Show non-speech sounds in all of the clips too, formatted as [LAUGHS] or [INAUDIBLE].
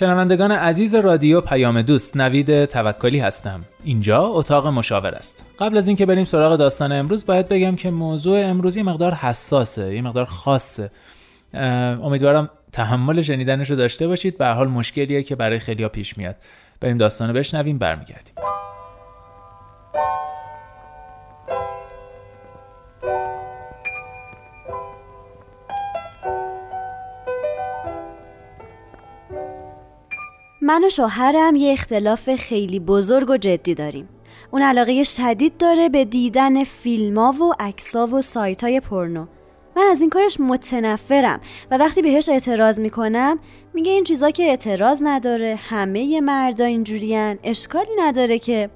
شنوندگان عزیز رادیو پیام دوست نوید توکلی هستم. اینجا اتاق مشاور است. قبل از اینکه بریم سراغ داستان امروز باید بگم که موضوع امروز یه مقدار حساسه یه مقدار خاصه. امیدوارم تحمل شنیدنش رو داشته باشید. به حال مشکلیه که برای خیلیا پیش میاد. بریم داستان رو بشنویم برمیگردیم. من و شوهرم یه اختلاف خیلی بزرگ و جدی داریم. اون علاقه شدید داره به دیدن فیلما و عکسا و سایت های پورنو من از این کارش متنفرم و وقتی بهش اعتراض می‌کنم میگه این چیزا که اعتراض نداره همه مردا اینجورین اشکالی نداره که.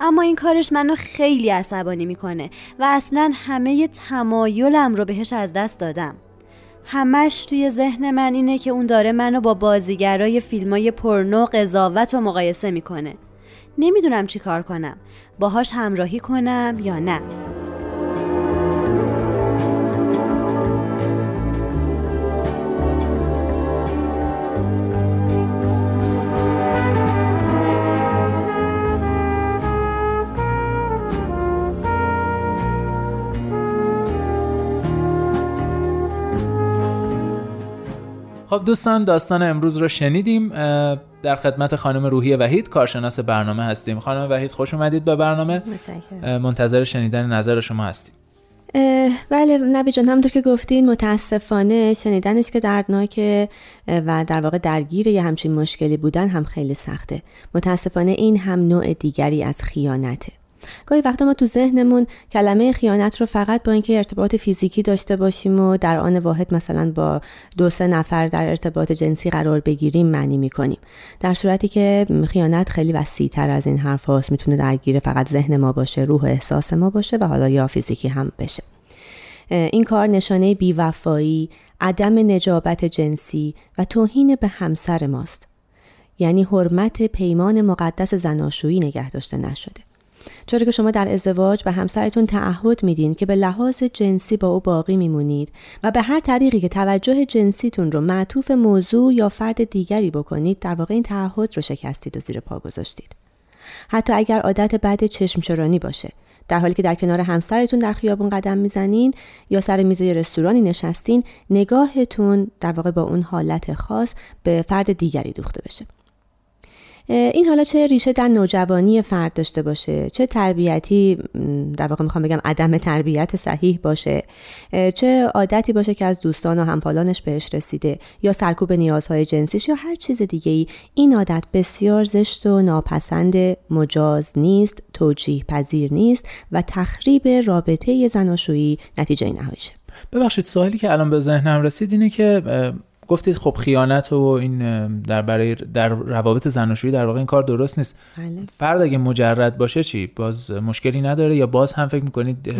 اما این کارش منو خیلی عصبانی می‌کنه و اصلا همه تمایلم رو بهش از دست دادم. همش توی ذهن من اینه که اون داره منو با بازیگرای فیلمای پرنو قضاوت و مقایسه می‌کنه. نمی‌دونم چی کار کنم. باهاش همراهی کنم یا نه. خب دوستان داستان امروز رو شنیدیم. در خدمت خانم روحی وحید کارشناس برنامه هستیم. خانم وحید خوش اومدید به برنامه. منتظر شنیدن نظر شما هستیم. بله نبی جان همونطور که گفتین متاسفانه شنیدنش که دردناکه و در واقع درگیر یه همچین مشکلی بودن هم خیلی سخته. متاسفانه این هم نوع دیگری از خیانته. گاهی وقتا ما تو ذهنمون کلمه خیانت رو فقط با اینکه ارتباط فیزیکی داشته باشیم و در آن واحد مثلا با دو سه نفر در ارتباط جنسی قرار بگیریم معنی می‌کنیم در صورتی که خیانت خیلی وسیع تر از این حرف هاست می‌تونه درگیر فقط ذهن ما باشه روح احساس ما باشه و حالا یا فیزیکی هم بشه این کار نشانه بیوفایی، عدم نجابت جنسی و توهین به همسر ماست. یعنی حرمت پیمان مقدس زناشویی نگه داشته نشده. چرا که شما در ازدواج به همسرتون تعهد میدین که به لحاظ جنسی با او باقی میمونید و به هر طریقی که توجه جنسیتون رو معطوف موضوع یا فرد دیگری بکنید در واقع این تعهد رو شکستید و زیر پا گذاشتید. حتی اگر عادت بعد چشمچرانی باشه در حالی که در کنار همسرتون در خیابون قدم می‌زنین یا سر میز رستورانی نشستین نگاهتون در واقع با اون حالت خاص به فرد دیگری دوخته بشه. این حالا چه ریشه در نوجوانی فرد داشته باشه؟ چه تربیتی در واقع می‌خوام بگم عدم تربیت صحیح باشه؟ چه عادتی باشه که از دوستان و همپالانش بهش رسیده؟ یا سرکوب نیازهای جنسیش یا هر چیز دیگه ای این عادت بسیار زشت و ناپسند مجاز نیست توجیه پذیر نیست و تخریب رابطه زناشویی نتیجه نهاییشه. ببخشید سوالی که الان به ذهنم رسید اینه که گفتید خب خیانت و این در برای در روابط زناشویی در واقع این کار درست نیست. بله. فرد اگه مجرد باشه چی؟ باز مشکلی نداره یا باز هم فکر می‌کنید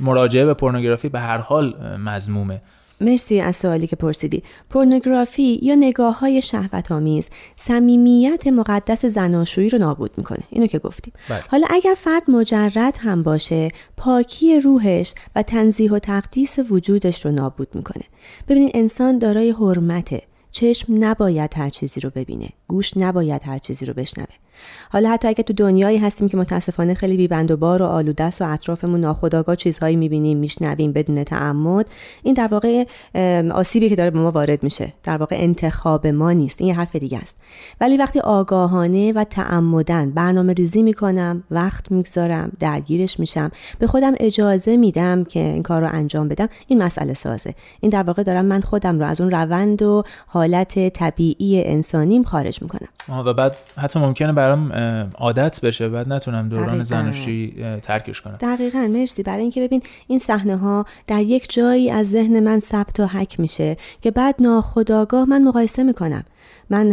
مراجعه به پورنوگرافی به هر حال مزمومه مرسی از سوالی که پرسیدی. پورنوگرافی یا نگاه های شهوت آمیز صمیمیت مقدس زناشویی رو نابود می‌کنه. اینو که گفتیم. بله. حالا اگر فرد مجرد هم باشه پاکی روحش و تنظیح و تقدیس وجودش رو نابود می‌کنه. ببینید انسان دارای حرمته. چشم نباید هر چیزی رو ببینه. گوش نباید هر چیزی رو بشنوه. حالا حتی اگه تو دنیایی هستیم که متاسفانه خیلی بیبند و بار و آلوده و اطرافمون ناخداگاه چیزهایی می‌بینیم میشنویم بدون تعمد این در واقع آسیبی که داره به ما وارد میشه. در واقع انتخاب ما نیست. این یه حرف دیگه است. ولی وقتی آگاهانه و تعمدن برنامه ریزی می‌کنم وقت می‌گذارم درگیرش میشم به خودم اجازه میدم که این کار رو انجام بدم این مسئله سازه. این در واقع دارم من خودم رو از اون روند و حالت طبیعی انسانیم خارج می‌کنم. و بعد حتی ممکنه برام عادت بشه. بعد نتونم دوران زناشویی ترکش کنم. دقیقا. مرسی. برای اینکه ببین این صحنه ها در یک جایی از ذهن من ثبت و حک میشه که بعد ناخداگاه من مقایسه می‌کنم. من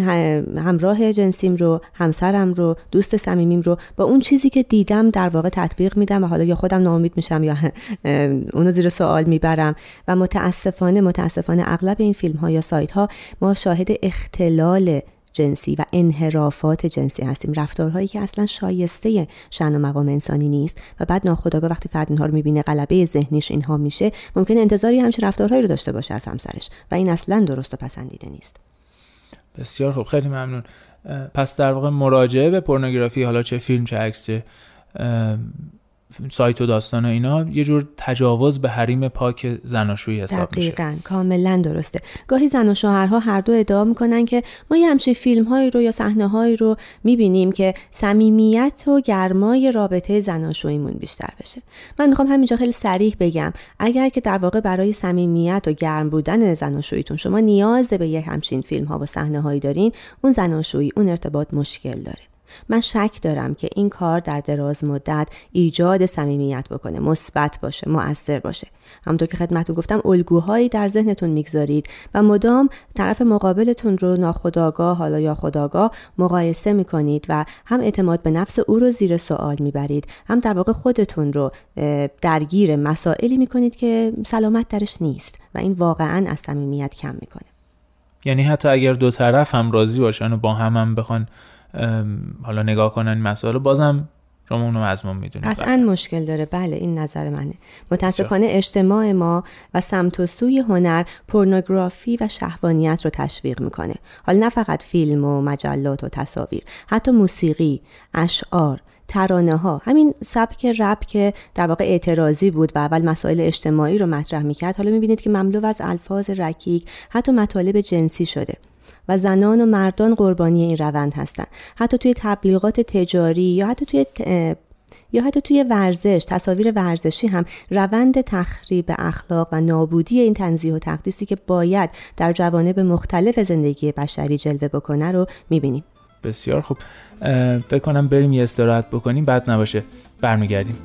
همراه جنسیم رو همسرم رو دوست صمیمیم رو با اون چیزی که دیدم در واقع تطبیق میدم و حالا یا خودم ناامید میشم یا [LAUGHS] اونو زیر سوال می‌برم و متاسفانه متاسفانه اغلب این فیلم ها یا سایت ها ما شاهد اختلال جنسی و انحرافات جنسی هستیم. رفتارهایی که اصلا شایسته شن و مقام انسانی نیست و بعد ناخداگاه وقتی فرد اینها رو می‌بینه غلبه ذهنیش اینها میشه ممکن انتظاری همچین رفتارهایی رو داشته باشه از همسرش و این اصلا درست و پسندیده نیست. بسیار خوب خیلی ممنون. پس در واقع مراجعه به پورنوگرافی حالا چه فیلم چه عکس سایت و داستان و اینا یه جور تجاوز به حریم پاک زناشویی حساب دقیقاً. میشه کاملا درسته. گاهی زن و شوهرها هر دو ادعا می‌کنن که ما یه همچین فیلم هایی رو یا صحنه هایی رو می‌بینیم که صمیمیت و گرمای رابطه زناشوییمون بیشتر بشه. من می‌خوام همینجا خیلی سریح بگم اگر که در واقع برای صمیمیت و گرم بودن زناشوییتون شما نیاز به یه همچین فیلم ها و صحنه هایی دارین اون زناشویی اون ارتباط مشکل داره. من شک دارم که این کار در دراز مدت ایجاد صمیمیت بکنه مثبت باشه مؤثر باشه. همونطور که خدمتتون گفتم الگوهایی در ذهنتون می‌گذارید و مدام طرف مقابلتون رو ناخداگاه حالا یا خداگاه مقایسه می‌کنید و هم اعتماد به نفس او رو زیر سوال می‌برید هم در واقع خودتون رو درگیر مسائلی می‌کنید که سلامت درش نیست و این واقعا از صمیمیت کم می‌کنه. یعنی حتی اگر دو طرف هم راضی باشن و با هم هم بخوان حالا نگاه کنن این مسائل بازم شما اونو مضمون می‌دونید قطعا مشکل داره. بله این نظر منه. متاسفانه اجتماع ما و سمت و سوی هنر پورنوگرافی و شهوانیت رو تشویق می‌کنه. حالا نه فقط فیلم و مجلات و تصاویر حتی موسیقی اشعار ترانه ها همین سبک رپ که در واقع اعتراضی بود و اول مسائل اجتماعی رو مطرح می‌کرد. حالا می‌بینید که مملو از الفاظ رکیک حتی مطالب جنسی شده. و زنان و مردان قربانی این روند هستند حتی توی تبلیغات تجاری یا حتی توی یا حتی توی ورزش تصاویر ورزشی هم روند تخریب اخلاق و نابودی این تنظیح و تقدیسی که باید در جوانب مختلف زندگی بشری جلوه بکنه رو می‌بینیم. بسیار خوب. فکر کنم بریم یه استراحت بکنیم بعد نباشه. برمیگردیم.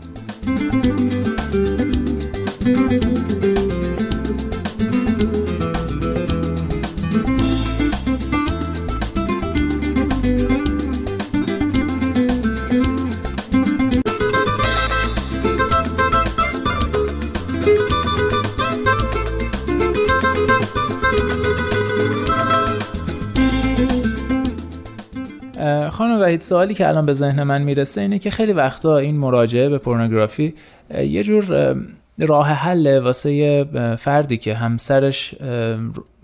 وحید سوالی که الان به ذهن من می‌رسه اینه که خیلی وقتا این مراجعه به پورنوگرافی یه جور راه حل واسه فردی که همسرش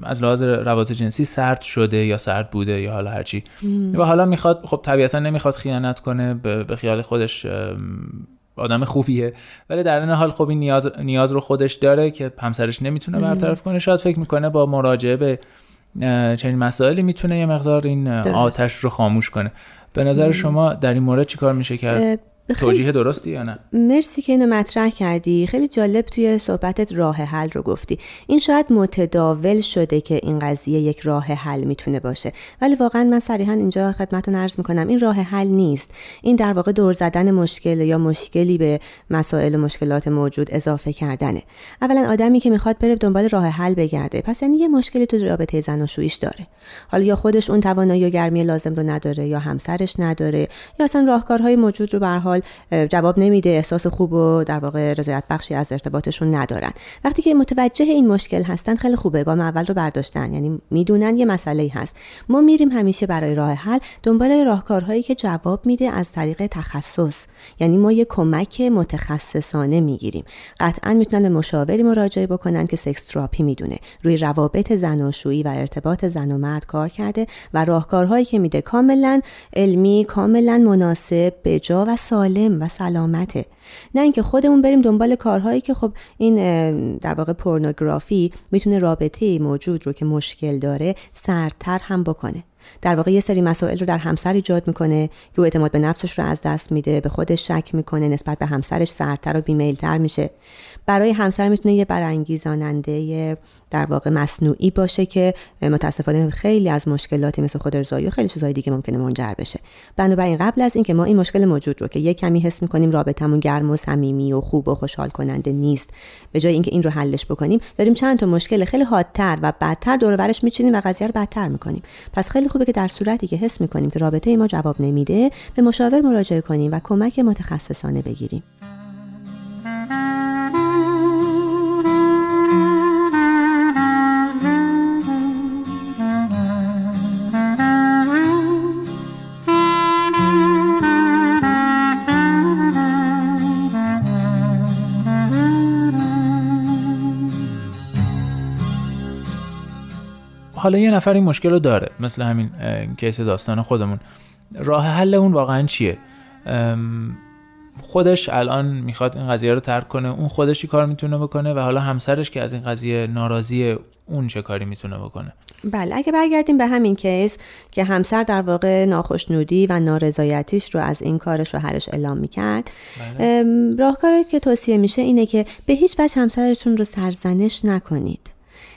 از لحاظ روابط جنسی سرد شده یا سرد بوده یا حالا هرچی. و حالا می‌خواد خب طبیعتا نمی‌خواد خیانت کنه به خیال خودش آدم خوبیه. ولی در این حال خب این نیاز, نیاز رو خودش داره که همسرش نمی‌تونه برطرف کنه. شاید فکر می‌کنه با مراجعه به چنین مسائلی می‌تونه یه مقدار این آتش رو خاموش کنه. به نظر شما در این مورد چیکار میشه کرد؟ توجیه درستی یا نه؟ مرسی که اینو مطرح کردی. خیلی جالب توی صحبتت راه حل رو گفتی. این شاید متداول شده که این قضیه یک راه حل می‌تونه باشه. ولی واقعا من صریحا اینجا خدمتتون عرض می‌کنم این راه حل نیست. این در واقع دور زدن مشکل یا مشکلی به مسائل و مشکلات موجود اضافه کردنه. اولا آدمی که می‌خواد بره دنبال راه حل بگرده. پس یعنی یه مشکلی تو رابطه زن و شویش داره. حالا یا خودش اون توانایی و گرمی لازم رو نداره یا همسرش نداره یا اصلا راهکارهای موجود رو به حال جواب نمیده احساس خوب و در واقع رضایت بخشی از ارتباطشون ندارن. وقتی که متوجه این مشکل هستن خیلی خوبه گام اول رو برداشتن. یعنی می‌دونن یه مسئله هست. ما میریم همیشه برای راه حل دنبال راهکارهایی که جواب میده از طریق تخصص. یعنی ما یه کمک متخصصانه می‌گیریم. قطعا می‌تونن به مشاوری مراجعه بکنن که سکس تراپی می‌دونه. روی روابط زناشویی و ارتباط زن و مرد کار کرده و راهکارهایی که میده کاملا علمی کاملا مناسب به جا و سالم و سلامته. نه اینکه خودمون بریم دنبال کارهایی که خب این در واقع پورنوگرافی می‌تونه رابطه موجود رو که مشکل داره سردتر هم بکنه. در واقع یه سری مسائل رو در همسر ایجاد می‌کنه. که او اعتماد به نفسش رو از دست میده. به خودش شک می‌کنه. نسبت به همسرش سردتر و بیمیلتر میشه. برای همسر می‌تونه یه برانگیزاننده در واقع مصنوعی باشه که متاسفانه خیلی از مشکلاتی مثل خود ارزایی و خیلی چیزهای دیگه ممکنه منجر بشه. بنابراین قبل از اینکه ما این مشکل موجود رو که یه کمی حس می‌کنیم رابطمون گرم و صمیمی و خوب و خوشحال کننده نیست. به جای اینکه این رو حلش بکنیم داریم چند تا مشکل خیلی حادتر و بدتر دور برش میچینیم و قضیه رو بدتر می‌کنیم. پس خیلی خوبه که در صورتی که حس می‌کنیم که رابطه ما جواب نمیده به مشاور مراجعه کنیم و کمک متخصصانه بگیریم. حالا یه نفر این مشکل رو داره مثل همین کیس داستان خودمون. راه حل اون واقعا چیه؟ خودش الان می‌خواد این قضیه رو ترک کنه اون خودش کار می‌تونه بکنه و حالا همسرش که از این قضیه ناراضی اون چه کاری می‌تونه بکنه؟ بله اگه برگردیم به همین کیس که همسر در واقع ناخشنودی و نارضایتیش رو از این کار شوهرش اعلام می‌کرد. بله. راهکاری که توصیه میشه اینه که به هیچ وجه همسرتون رو سرزنش نکنید.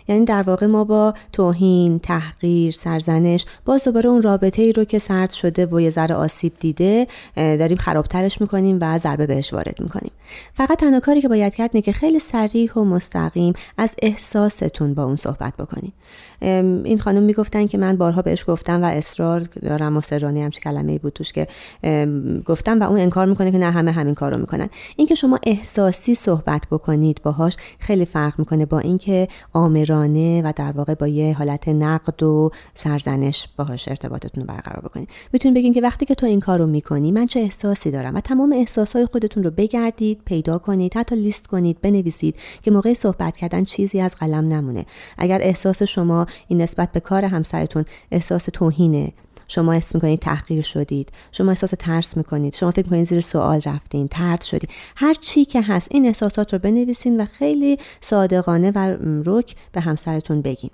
یعنی در واقع ما با توهین تحقیر سرزنش باز دوباره اون رابطه ای رو که سرد شده و یه ذره آسیب دیده داریم خرابترش می‌کنیم و ضربه بهش وارد می‌کنیم. فقط تنها کاری که باید کرد اینه که خیلی سریح و مستقیم از احساستون با اون صحبت بکنید این خانم می‌گفتن که من بارها بهش گفتم و اصرار دارم مصرانه همچه کلمه ای بود توش که گفتم و اون انکار می‌کنه که نه همه همین کارو می‌کنن. اینکه شما احساسی صحبت بکنید باهاش خیلی فرق می‌کنه با اینکه آمرانه و در واقع با یه حالت نقد و سرزنش باهاش ارتباطتون رو برقرار بکنید می‌تونید بگین که وقتی که تو این کارو می‌کنی من چه احساسی دارم؟ و تمام احساسهای خودتون رو بگردید پیدا کنید حتی لیست کنید بنویسید که موقع صحبت کردن چیزی از قلم نمونه. اگر احساس شما این نسبت به کار همسرتون احساس توهینه شما اسم می‌کنید تحقیر شدید شما احساس ترس می‌کنید شما فکر می‌کنید زیر سوال رفتین ترد شدید هر چی که هست این احساسات رو بنویسین و خیلی صادقانه و رک به همسرتون بگین.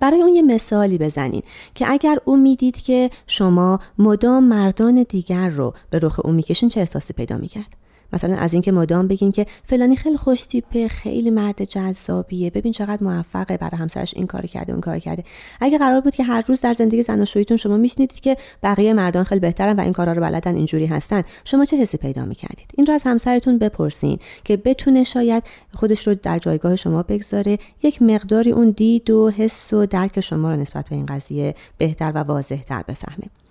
برای اون یه مثالی بزنین که اگر او می‌دید که شما مدام مردان دیگر رو به رخ او می‌کشین چه احساسی پیدا می‌کرد؟ مثلا از اینکه مدام بگین که فلانی خیلی خوش تیپه خیلی مرد جذابیه. ببین چقدر موفقه برای همسرش این کار کرده اون کار کرده. اگه قرار بود که هر روز در زندگی زناشوییتون شما میشنیدید که بقیه مردان خیلی بهترن و این کارا رو بلدن اینجوری هستن شما چه حسی پیدا می‌کردید؟ این رو از همسرتون بپرسین که بتونه شاید خودش رو در جایگاه شما بگذاره یک مقداری اون دید و حس و درک شما رو نسبت به این قضیه بهتر و واضحتر بفهمه.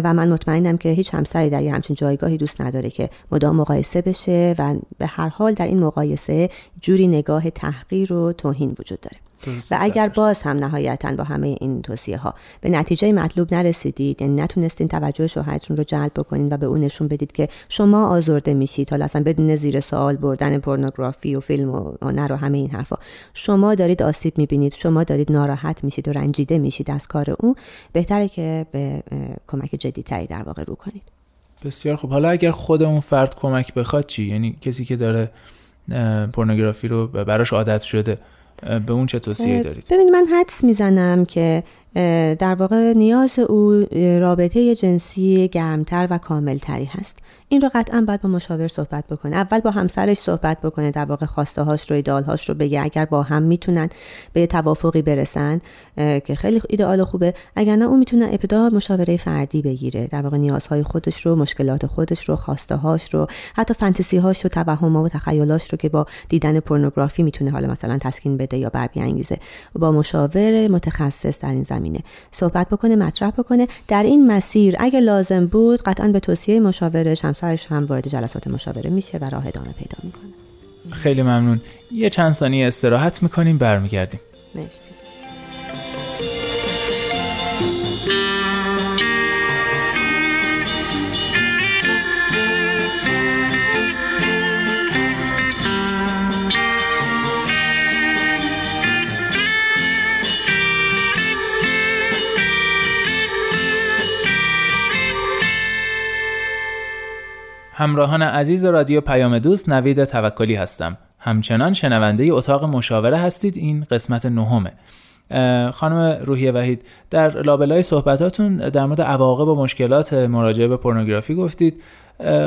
و من مطمئنم که هیچ همسری در یه همچین جایگاهی دوست نداره که مدام مقایسه بشه و به هر حال در این مقایسه جوری نگاه تحقیر و توهین وجود داره. و اگر باز هم نهایتا با همه این توصیه ها به نتیجه مطلوب نرسیدید یعنی نتونستین توجه شوهرتون رو جلب بکنین و به اون نشون بدید که شما آزرده میشید حالا اصلا بدون زیر سوال بردن پورنوگرافی و فیلم و هنر و همه این حرفا. شما دارید آسیب می‌بینید شما دارید ناراحت میشید و رنجیده میشید از کار اون بهتره که به کمک جدیتری در واقع رو کنید. بسیار خب حالا اگر خود اون فرد کمک بخواد چی؟ یعنی کسی که داره پورنوگرافی رو براش عادت شده به اون چه توصیه دارید؟ ببینید من حدس می‌زنم که در واقع نیاز او رابطه جنسی گرمتر و کاملتری هست. این رو قطعا باید با مشاور صحبت بکنه. اول با همسرش صحبت بکنه در واقع خواسته هاش رو ایدالهاش رو بگه. اگر با هم می‌تونن به توافقی برسن که خیلی ایدئال خوبه. اگر نه اون می‌تونه ابتدا مشاوره فردی بگیره. در واقع نیازهای خودش رو مشکلات خودش رو خواسته هاش رو حتی فانتزی هاش و توهم و تخیلاش رو که با دیدن پورنوگرافی می‌تونه حالا مثلا تسکین بده یا بر بیانگیزه با مشاور متخصص در این زمینه. صحبت بکنه مطرح بکنه. در این مسیر اگه لازم بود قطعا به توصیه مشاورش همسرش هم وارد جلسات مشاوره میشه و راه ادامه پیدا می‌کنه. خیلی ممنون. یه چند ثانیه استراحت می‌کنیم برمیگردیم. مرسی. همراهان عزیز رادیو پیام دوست نوید توکلی هستم. همچنان شنونده اتاق مشاوره هستید. این قسمت نهمه. خانم روحی وحید در لابلای صحبتاتون در مورد عواقب و مشکلات مراجعه به پورنوگرافی گفتید.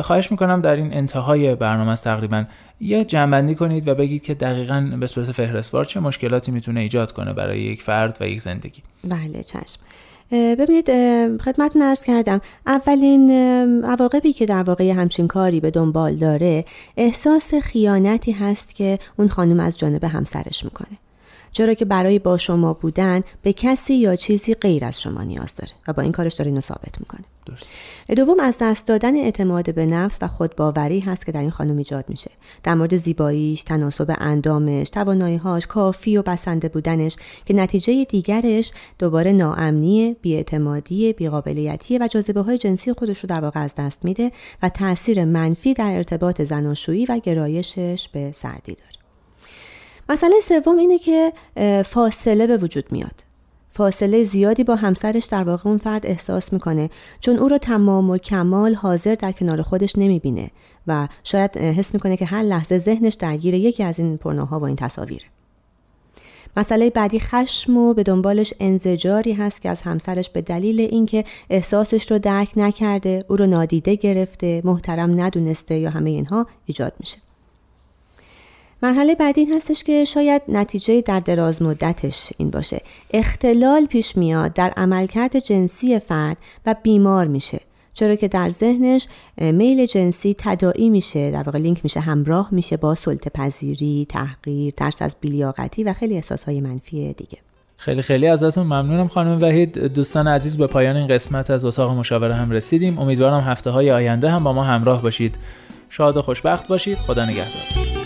خواهش می‌کنم در این انتهای برنامه است تقریبا یه جنبندی کنید و بگید که دقیقا به صورت فهرستوار چه مشکلاتی می‌تونه ایجاد کنه برای یک فرد و یک زندگی. بله چشم. ببینید خدمتون ارز کردم اولین عواقبی که در واقع همچین کاری به دنبال داره احساس خیانتی هست که اون خانم از جانب همسرش می‌کنه. چرا که برای با شما بودن به کسی یا چیزی غیر از شما نیاز داره و با این کارش داره اینو ثابت می‌کنه. درست. دوم از دست دادن اعتماد به نفس و خودباوری هست که در این خانم ایجاد میشه. در مورد زیباییش تناسب اندامش تواناییهاش کافی و بسنده بودنش که نتیجه دیگرش دوباره ناامنی بیاعتمادی بیقابلیتی و جاذبه های جنسی خودش رو در واقع از دست میده و تاثیر منفی در ارتباط زناشویی و گرایشش به سردی داره. مسئله سوم اینه که فاصله به وجود میاد. فاصله زیادی با همسرش در واقع اون فرد احساس می‌کنه چون او رو تمام و کمال حاضر در کنار خودش نمی‌بینه و شاید حس می‌کنه که هر لحظه ذهنش درگیر یکی از این پرناها و این تصاویره مسئله بعدی خشم و به دنبالش انزجاری هست که از همسرش به دلیل اینکه احساسش رو درک نکرده او رو نادیده گرفته محترم ندونسته یا همه اینها ایجاد میشه. مرحله بعدی این هستش که شاید نتیجه در دراز مدتش این باشه. اختلال پیش میاد در عملکرد جنسی فرد و بیمار میشه چرا که در ذهنش میل جنسی تداعی میشه در واقع لینک میشه همراه میشه با سلطه پذیری تحقیر ترس از بیلیاقتی و خیلی احساسهای منفی دیگه. خیلی خیلی ازتون ممنونم خانم وحید. دوستان عزیز به پایان این قسمت از اتاق مشاوره هم رسیدیم. امیدوارم هفته های آینده هم با ما همراه باشید. شاد و خوشبخت باشید. خدا نگهدار.